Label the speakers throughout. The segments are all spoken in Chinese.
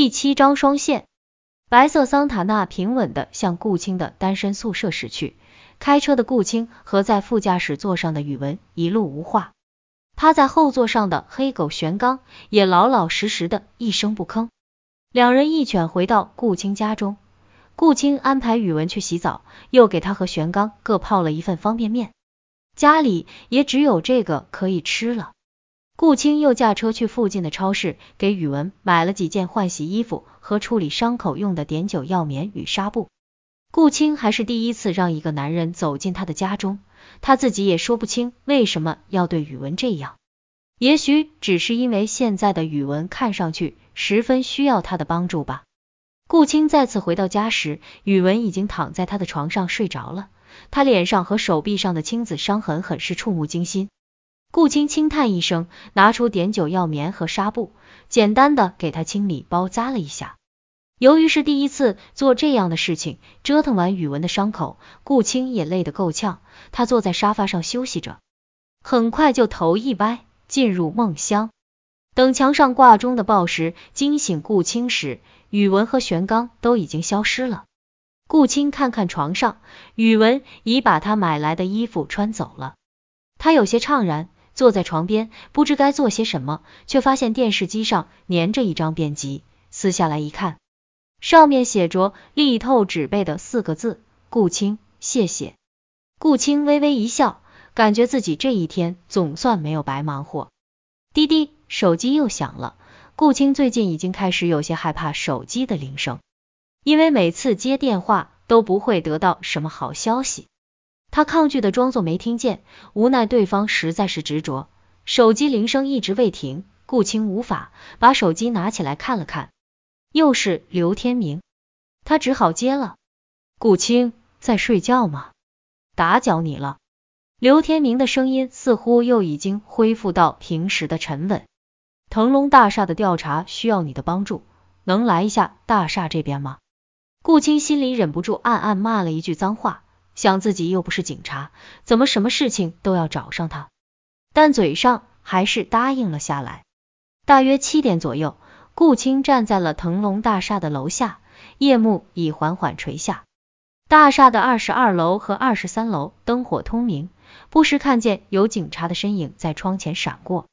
Speaker 1: 第七章双线。白色桑塔纳平稳的向顾青的单身宿舍驶去。开车的顾青和在副驾驶座上的宇文一路无话。趴在后座上的黑狗玄刚也老老实实的一声不吭。两人一犬回到顾青家中，顾青安排宇文去洗澡，又给他和玄刚各泡了一份方便面。家里也只有这个可以吃了。顾青又驾车去附近的超市，给宇文买了几件换洗衣服和处理伤口用的碘酒药棉与纱布。顾青还是第一次让一个男人走进他的家中，他自己也说不清为什么要对宇文这样，也许只是因为现在的宇文看上去十分需要他的帮助吧。顾青再次回到家时，宇文已经躺在他的床上睡着了，他脸上和手臂上的青紫伤痕很是触目惊心。顾青轻叹一声，拿出碘酒药棉和纱布，简单的给他清理包扎了一下。由于是第一次做这样的事情，折腾完宇文的伤口，顾青也累得够呛。他坐在沙发上休息着，很快就头一歪，进入梦乡。等墙上挂钟的报时惊醒顾青时，宇文和玄刚都已经消失了。顾青看看床上，宇文已把他买来的衣服穿走了，他有些怅然。坐在床边，不知该做些什么，却发现电视机上粘着一张便集，撕下来一看，上面写着力透纸背的四个字：顾青，谢谢。顾青微微一笑，感觉自己这一天总算没有白忙活。滴滴，手机又响了。顾青最近已经开始有些害怕手机的铃声，因为每次接电话都不会得到什么好消息。他抗拒的装作没听见，无奈对方实在是执着。手机铃声一直未停，顾青无法把手机拿起来看了看，又是刘天明，他只好接了。顾青在睡觉吗？打搅你了。刘天明的声音似乎又已经恢复到平时的沉稳。腾龙大厦的调查需要你的帮助，能来一下大厦这边吗？顾青心里忍不住暗暗骂了一句脏话。想自己又不是警察，怎么什么事情都要找上他？但嘴上还是答应了下来。大约七点左右，顾青站在了腾龙大厦的楼下，夜幕已缓缓垂下。大厦的二十二楼和二十三楼灯火通明，不时看见有警察的身影在窗前闪过。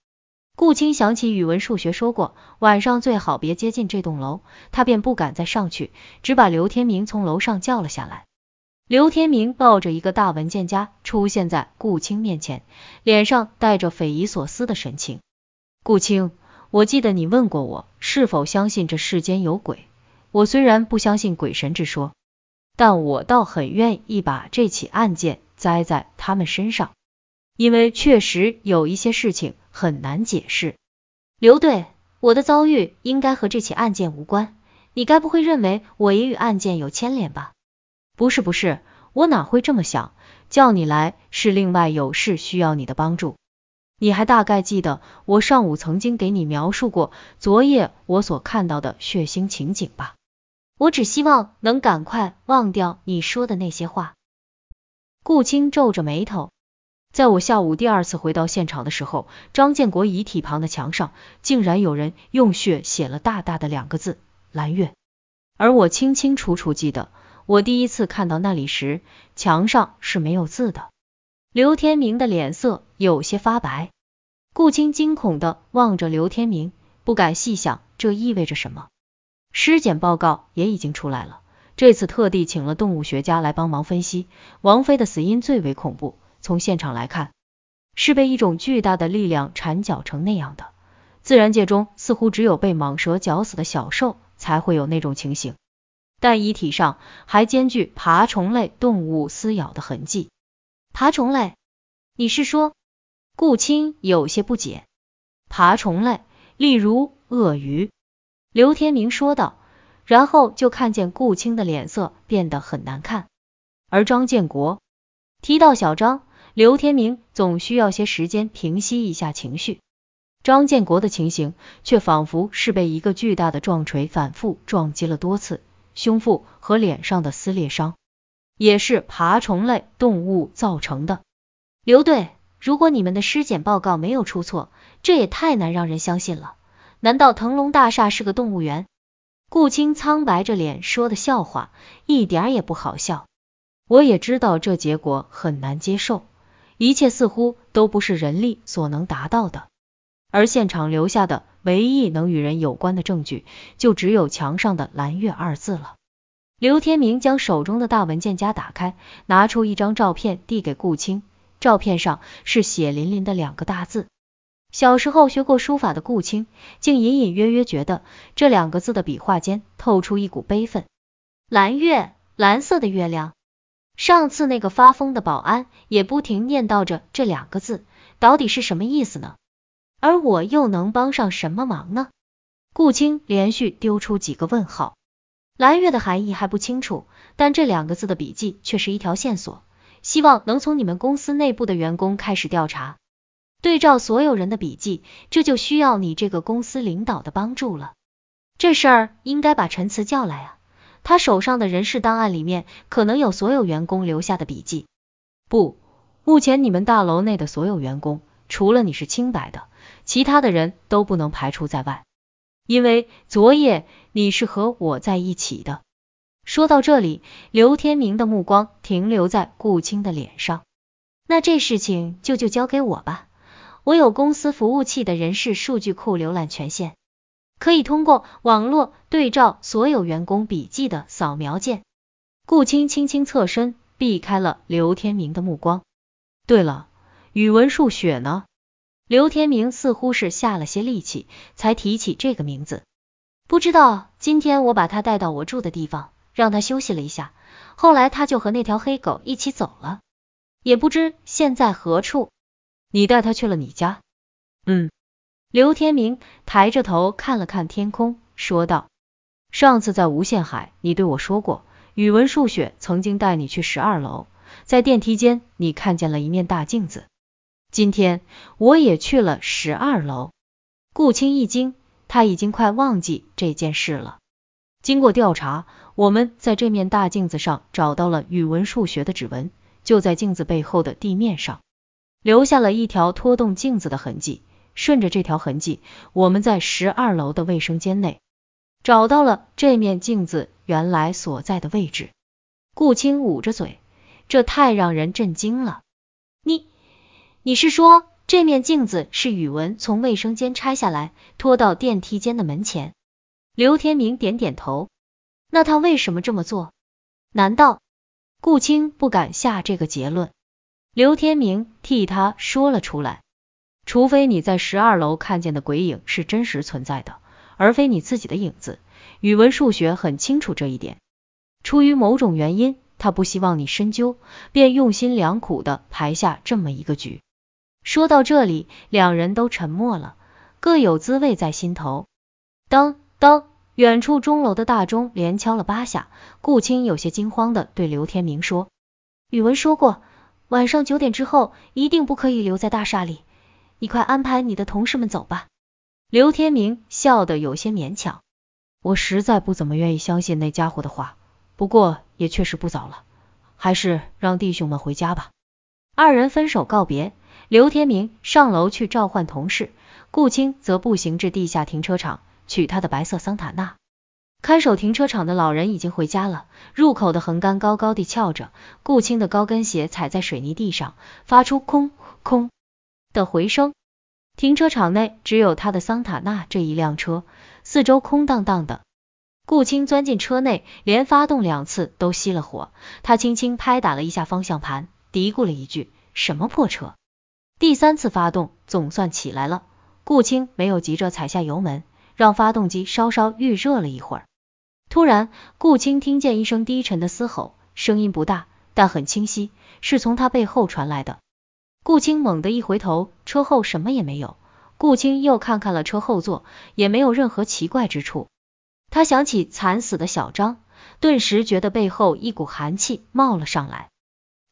Speaker 1: 顾青想起语文、数学说过，晚上最好别接近这栋楼，他便不敢再上去，只把刘天明从楼上叫了下来。刘天明抱着一个大文件夹出现在顾青面前，脸上带着匪夷所思的神情。顾青，我记得你问过我是否相信这世间有鬼。我虽然不相信鬼神之说，但我倒很愿意把这起案件栽在他们身上，因为确实有一些事情很难解释。刘队，我的遭遇应该和这起案件无关，你该不会认为我也与案件有牵连吧？不是不是，我哪会这么想？叫你来是另外有事需要你的帮助。你还大概记得我上午曾经给你描述过昨夜我所看到的血腥情景吧？我只希望能赶快忘掉你说的那些话。顾青皱着眉头，在我下午第二次回到现场的时候，张建国遗体旁的墙上竟然有人用血写了大大的两个字“蓝月”，而我清清楚楚记得。我第一次看到那里时，墙上是没有字的。刘天明的脸色有些发白，顾青惊恐的望着刘天明，不敢细想这意味着什么。尸检报告也已经出来了，这次特地请了动物学家来帮忙分析。王菲的死因最为恐怖，从现场来看，是被一种巨大的力量缠绞成那样的。自然界中似乎只有被蟒蛇绞死的小兽才会有那种情形。但遗体上还兼具爬虫类动物撕咬的痕迹。爬虫类？你是说？顾青有些不解。爬虫类，例如鳄鱼。刘天明说道，然后就看见顾青的脸色变得很难看。而张建国提到小张，刘天明总需要些时间平息一下情绪。张建国的情形却仿佛是被一个巨大的撞锤反复撞击了多次。胸腹和脸上的撕裂伤也是爬虫类动物造成的。刘队，如果你们的尸检报告没有出错，这也太难让人相信了。难道腾龙大厦是个动物园？顾青苍白着脸说的笑话，一点也不好笑。我也知道这结果很难接受，一切似乎都不是人力所能达到的。而现场留下的唯一能与人有关的证据，就只有墙上的“蓝月”二字了。刘天明将手中的大文件夹打开，拿出一张照片递给顾青，照片上是血淋淋的两个大字。小时候学过书法的顾青，竟隐隐约约觉得这两个字的笔画间透出一股悲愤。蓝月，蓝色的月亮。上次那个发疯的保安也不停念叨着这两个字，到底是什么意思呢？而我又能帮上什么忙呢？顾青连续丢出几个问号。蓝月的含义还不清楚，但这两个字的笔记却是一条线索，希望能从你们公司内部的员工开始调查，对照所有人的笔记，这就需要你这个公司领导的帮助了。这事儿应该把陈词叫来啊，他手上的人事档案里面可能有所有员工留下的笔记。不，目前你们大楼内的所有员工，除了你是清白的。其他的人都不能排除在外，因为昨夜你是和我在一起的。说到这里，刘天明的目光停留在顾青的脸上。那这事情就就交给我吧，我有公司服务器的人事数据库浏览权限，可以通过网络对照所有员工笔记的扫描键。顾青轻轻侧身，避开了刘天明的目光。对了，语文数学呢？刘天明似乎是下了些力气，才提起这个名字。不知道今天我把他带到我住的地方，让他休息了一下，后来他就和那条黑狗一起走了，也不知现在何处。你带他去了你家？嗯。刘天明抬着头看了看天空，说道：“上次在无限海，你对我说过，语文、数学曾经带你去十二楼，在电梯间，你看见了一面大镜子。”今天我也去了十二楼。顾青一惊，他已经快忘记这件事了。经过调查，我们在这面大镜子上找到了语文、数学的指纹，就在镜子背后的地面上，留下了一条拖动镜子的痕迹。顺着这条痕迹，我们在十二楼的卫生间内找到了这面镜子原来所在的位置。顾青捂着嘴，这太让人震惊了。你。你是说这面镜子是宇文从卫生间拆下来拖到电梯间的门前？刘天明点点头。那他为什么这么做？难道顾青不敢下这个结论？刘天明替他说了出来。除非你在十二楼看见的鬼影是真实存在的，而非你自己的影子。语文、数学很清楚这一点。出于某种原因，他不希望你深究，便用心良苦的排下这么一个局。说到这里，两人都沉默了，各有滋味在心头。当当，远处钟楼的大钟连敲了八下。顾青有些惊慌的对刘天明说：“宇文说过，晚上九点之后一定不可以留在大厦里，你快安排你的同事们走吧。”刘天明笑得有些勉强，我实在不怎么愿意相信那家伙的话，不过也确实不早了，还是让弟兄们回家吧。二人分手告别。刘天明上楼去召唤同事，顾青则步行至地下停车场取他的白色桑塔纳。看守停车场的老人已经回家了，入口的横杆高高地翘着，顾青的高跟鞋踩在水泥地上，发出空空的回声。停车场内只有他的桑塔纳这一辆车，四周空荡荡的。顾青钻进车内，连发动两次都熄了火，他轻轻拍打了一下方向盘，嘀咕了一句：“什么破车？”第三次发动，总算起来了。顾青没有急着踩下油门，让发动机稍稍预热了一会儿。突然，顾青听见一声低沉的嘶吼，声音不大，但很清晰，是从他背后传来的。顾青猛地一回头，车后什么也没有。顾青又看看了车后座，也没有任何奇怪之处。他想起惨死的小张，顿时觉得背后一股寒气冒了上来。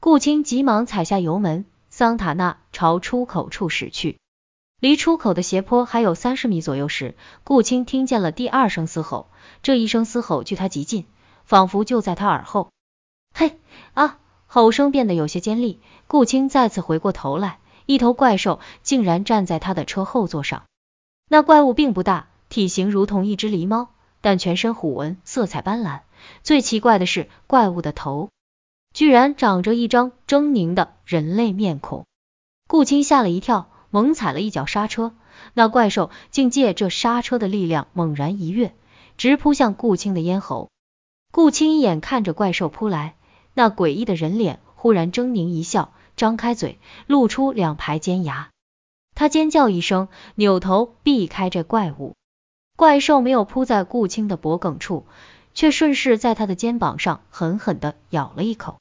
Speaker 1: 顾青急忙踩下油门。桑塔纳朝出口处驶去，离出口的斜坡还有三十米左右时，顾青听见了第二声嘶吼。这一声嘶吼距他极近，仿佛就在他耳后。嘿啊！吼声变得有些尖利。顾青再次回过头来，一头怪兽竟然站在他的车后座上。那怪物并不大，体型如同一只狸猫，但全身虎纹，色彩斑斓。最奇怪的是，怪物的头居然长着一张狰狞的人类面孔。顾青吓了一跳，猛踩了一脚刹车，那怪兽竟借这刹车的力量猛然一跃，直扑向顾青的咽喉。顾青眼看着怪兽扑来，那诡异的人脸忽然狰狞一笑，张开嘴，露出两排尖牙。他尖叫一声，扭头避开这怪物。怪兽没有扑在顾青的脖颈处，却顺势在他的肩膀上狠狠的咬了一口。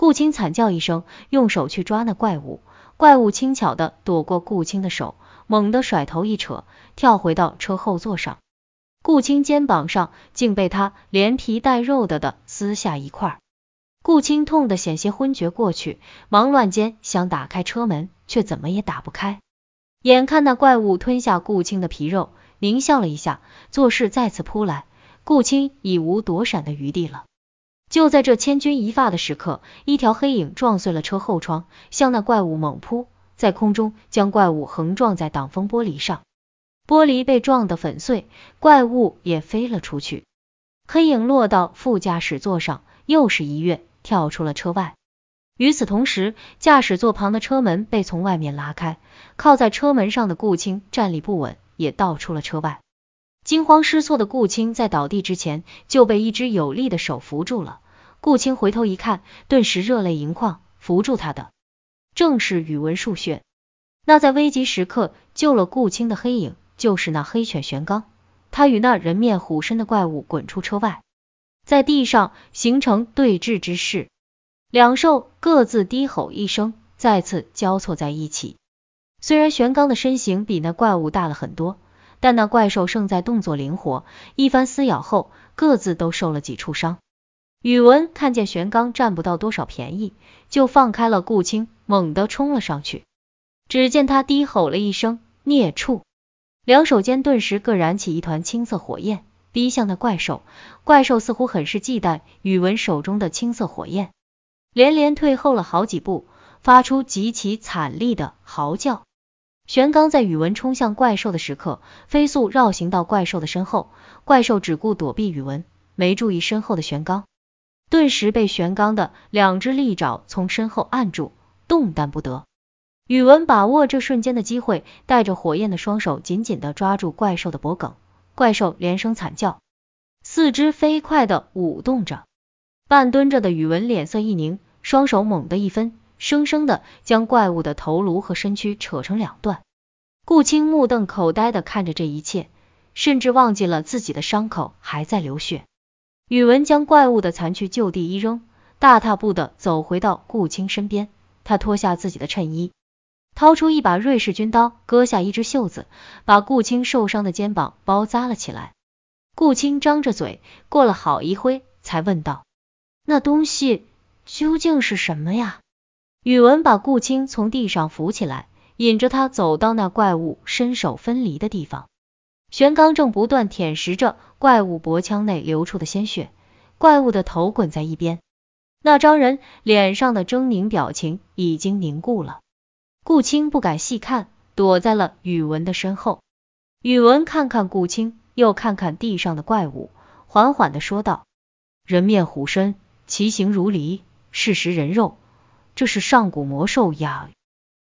Speaker 1: 顾青惨叫一声，用手去抓那怪物。怪物轻巧的躲过顾青的手，猛地甩头一扯，跳回到车后座上。顾青肩膀上竟被他连皮带肉的的撕下一块，顾青痛得险些昏厥过去，忙乱间想打开车门，却怎么也打不开。眼看那怪物吞下顾青的皮肉，狞笑了一下，作势再次扑来，顾青已无躲闪的余地了。就在这千钧一发的时刻，一条黑影撞碎了车后窗，向那怪物猛扑，在空中将怪物横撞在挡风玻璃上，玻璃被撞得粉碎，怪物也飞了出去。黑影落到副驾驶座上，又是一跃，跳出了车外。与此同时，驾驶座旁的车门被从外面拉开，靠在车门上的顾青站立不稳，也倒出了车外。惊慌失措的顾青在倒地之前就被一只有力的手扶住了。顾青回头一看，顿时热泪盈眶。扶住他的正是宇文树穴。那在危急时刻救了顾青的黑影，就是那黑犬玄刚。他与那人面虎身的怪物滚出车外，在地上形成对峙之势。两兽各自低吼一声，再次交错在一起。虽然玄刚的身形比那怪物大了很多。但那怪兽胜在动作灵活，一番撕咬后，各自都受了几处伤。宇文看见玄刚占不到多少便宜，就放开了顾青，猛地冲了上去。只见他低吼了一声“孽畜”，两手间顿时各燃起一团青色火焰，逼向那怪兽。怪兽似乎很是忌惮宇文手中的青色火焰，连连退后了好几步，发出极其惨厉的嚎叫。玄刚在宇文冲向怪兽的时刻，飞速绕行到怪兽的身后，怪兽只顾躲避宇文，没注意身后的玄刚，顿时被玄刚的两只利爪从身后按住，动弹不得。宇文把握这瞬间的机会，带着火焰的双手紧紧的抓住怪兽的脖颈，怪兽连声惨叫，四肢飞快的舞动着。半蹲着的宇文脸色一凝，双手猛地一分。生生的将怪物的头颅和身躯扯成两段。顾青目瞪口呆的看着这一切，甚至忘记了自己的伤口还在流血。宇文将怪物的残躯就地一扔，大踏步的走回到顾青身边。他脱下自己的衬衣，掏出一把瑞士军刀，割下一只袖子，把顾青受伤的肩膀包扎了起来。顾青张着嘴，过了好一会，才问道：“那东西究竟是什么呀？”宇文把顾青从地上扶起来，引着他走到那怪物身首分离的地方。玄刚正不断舔食着怪物脖腔内流出的鲜血，怪物的头滚在一边，那张人脸上的狰狞表情已经凝固了。顾青不敢细看，躲在了宇文的身后。宇文看看顾青，又看看地上的怪物，缓缓的说道：“人面虎身，其形如狸，是食人肉。”这是上古魔兽呀！